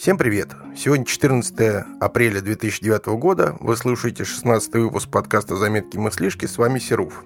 Всем привет! Сегодня 14 апреля 2009 года. Вы слушаете 16 выпуск подкаста «Заметки мыслишки». С вами Серуф.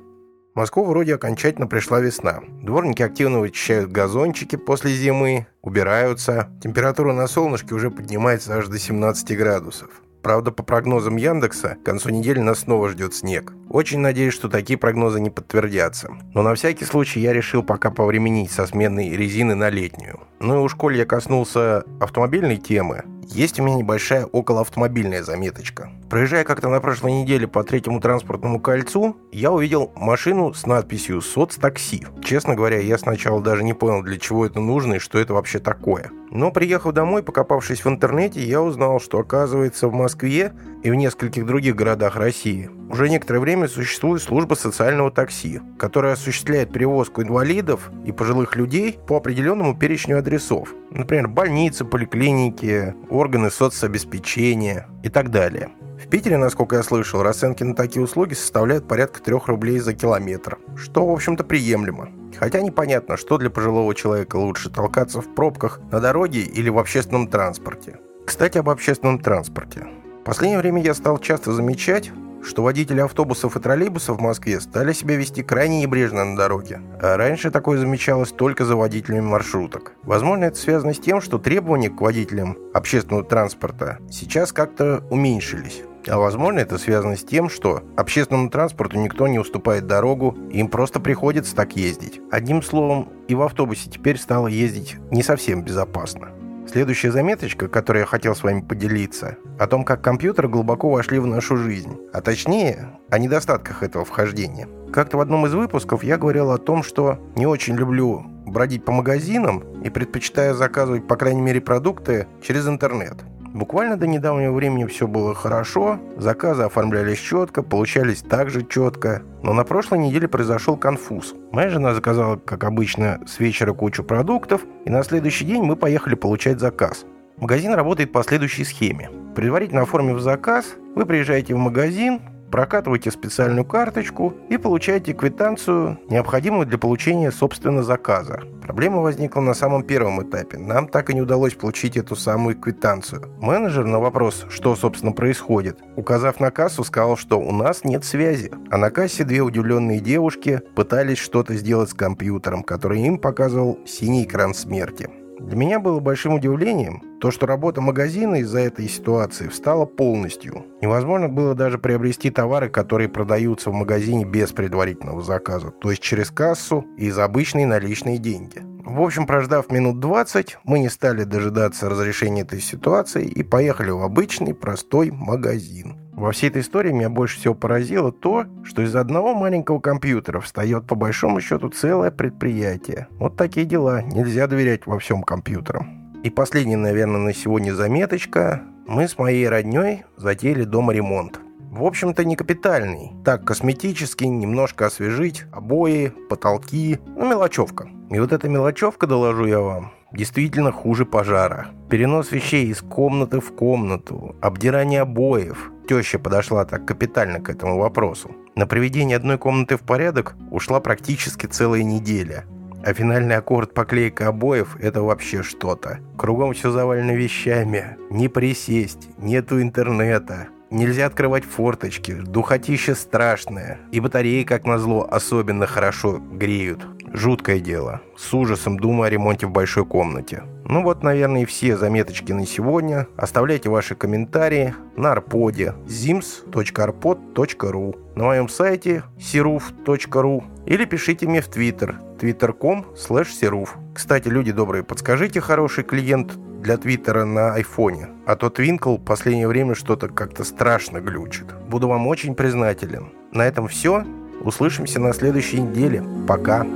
В Москву вроде окончательно пришла весна. Дворники активно вычищают газончики после зимы, убираются. Температура на солнышке уже поднимается аж до 17 градусов. Правда, по прогнозам Яндекса, к концу недели нас снова ждет снег. Очень надеюсь, что такие прогнозы не подтвердятся. Но на всякий случай я решил пока повременить со сменой резины на летнюю. Ну и уж коль я коснулся автомобильной темы, есть у меня небольшая околоавтомобильная заметочка. Проезжая как-то на прошлой неделе по третьему транспортному кольцу, я увидел машину с надписью «Соцтакси». Честно говоря, я сначала даже не понял, для чего это нужно и что это вообще такое. Но приехав домой, покопавшись в интернете, я узнал, что оказывается в Москве и в нескольких других городах России уже некоторое время существует служба социального такси, которая осуществляет перевозку инвалидов и пожилых людей по определенному перечню адресов. Например, больницы, поликлиники, органы соцобеспечения и так далее. В Питере, насколько я слышал, расценки на такие услуги составляют порядка 3 рублей за километр, что, в общем-то, приемлемо. Хотя непонятно, что для пожилого человека лучше толкаться в пробках на дороге или в общественном транспорте. Кстати, об общественном транспорте. В последнее время я стал часто замечать, что водители автобусов и троллейбусов в Москве стали себя вести крайне небрежно на дороге. А раньше такое замечалось только за водителями маршруток. Возможно, это связано с тем, что требования к водителям общественного транспорта сейчас как-то уменьшились. А возможно, это связано с тем, что общественному транспорту никто не уступает дорогу, им просто приходится так ездить. Одним словом, и в автобусе теперь стало ездить не совсем безопасно. Следующая заметочка, которой я хотел с вами поделиться, о том, как компьютеры глубоко вошли в нашу жизнь, а точнее, о недостатках этого вхождения. Как-то в одном из выпусков я говорил о том, что не очень люблю бродить по магазинам и предпочитаю заказывать, по крайней мере, продукты через интернет – Буквально до недавнего времени все было хорошо, заказы оформлялись четко, получались также четко. Но на прошлой неделе произошел конфуз. Моя жена заказала, как обычно, с вечера кучу продуктов, и на следующий день мы поехали получать заказ. Магазин работает по следующей схеме. Предварительно оформив заказ, вы приезжаете в магазин, прокатываете специальную карточку и получаете квитанцию, необходимую для получения, собственно, заказа. Проблема возникла на самом первом этапе. Нам так и не удалось получить эту самую квитанцию. Менеджер на вопрос, что, собственно, происходит, указав на кассу, сказал, что у нас нет связи. А на кассе две удивленные девушки пытались что-то сделать с компьютером, который им показывал синий экран смерти. Для меня было большим удивлением то, что работа магазина из-за этой ситуации встала полностью. Невозможно было даже приобрести товары, которые продаются в магазине без предварительного заказа, то есть через кассу и за обычные наличные деньги. В общем, прождав минут 20, мы не стали дожидаться разрешения этой ситуации и поехали в обычный простой магазин. Во всей этой истории меня больше всего поразило то, что из одного маленького компьютера встает по большому счету целое предприятие. Вот такие дела. Нельзя доверять во всем компьютерам. И последняя, наверное, на сегодня заметочка. Мы с моей родней затеяли дома ремонт. В общем-то, не капитальный. Так, косметический, немножко освежить, обои, потолки, ну, мелочевка. И вот эта мелочевка, доложу я вам, действительно хуже пожара. Перенос вещей из комнаты в комнату, обдирание обоев. Теща подошла так капитально к этому вопросу. На приведение одной комнаты в порядок ушла практически целая неделя. А финальный аккорд поклейка обоев – это вообще что-то. Кругом все завалено вещами. Не присесть, нету интернета. Нельзя открывать форточки, духотище страшное. И батареи, как назло, особенно хорошо греют. Жуткое дело. С ужасом думаю о ремонте в большой комнате. Ну вот, наверное, и все заметочки на сегодня. Оставляйте ваши комментарии на арподе zims.arpod.ru на моем сайте siruf.ru или пишите мне в твиттер twitter.com slash Кстати, люди добрые, подскажите хороший клиент для твиттера на айфоне, а то Твинкл последнее время что-то как-то страшно глючит. Буду вам очень признателен. На этом все. Услышимся на следующей неделе. Пока.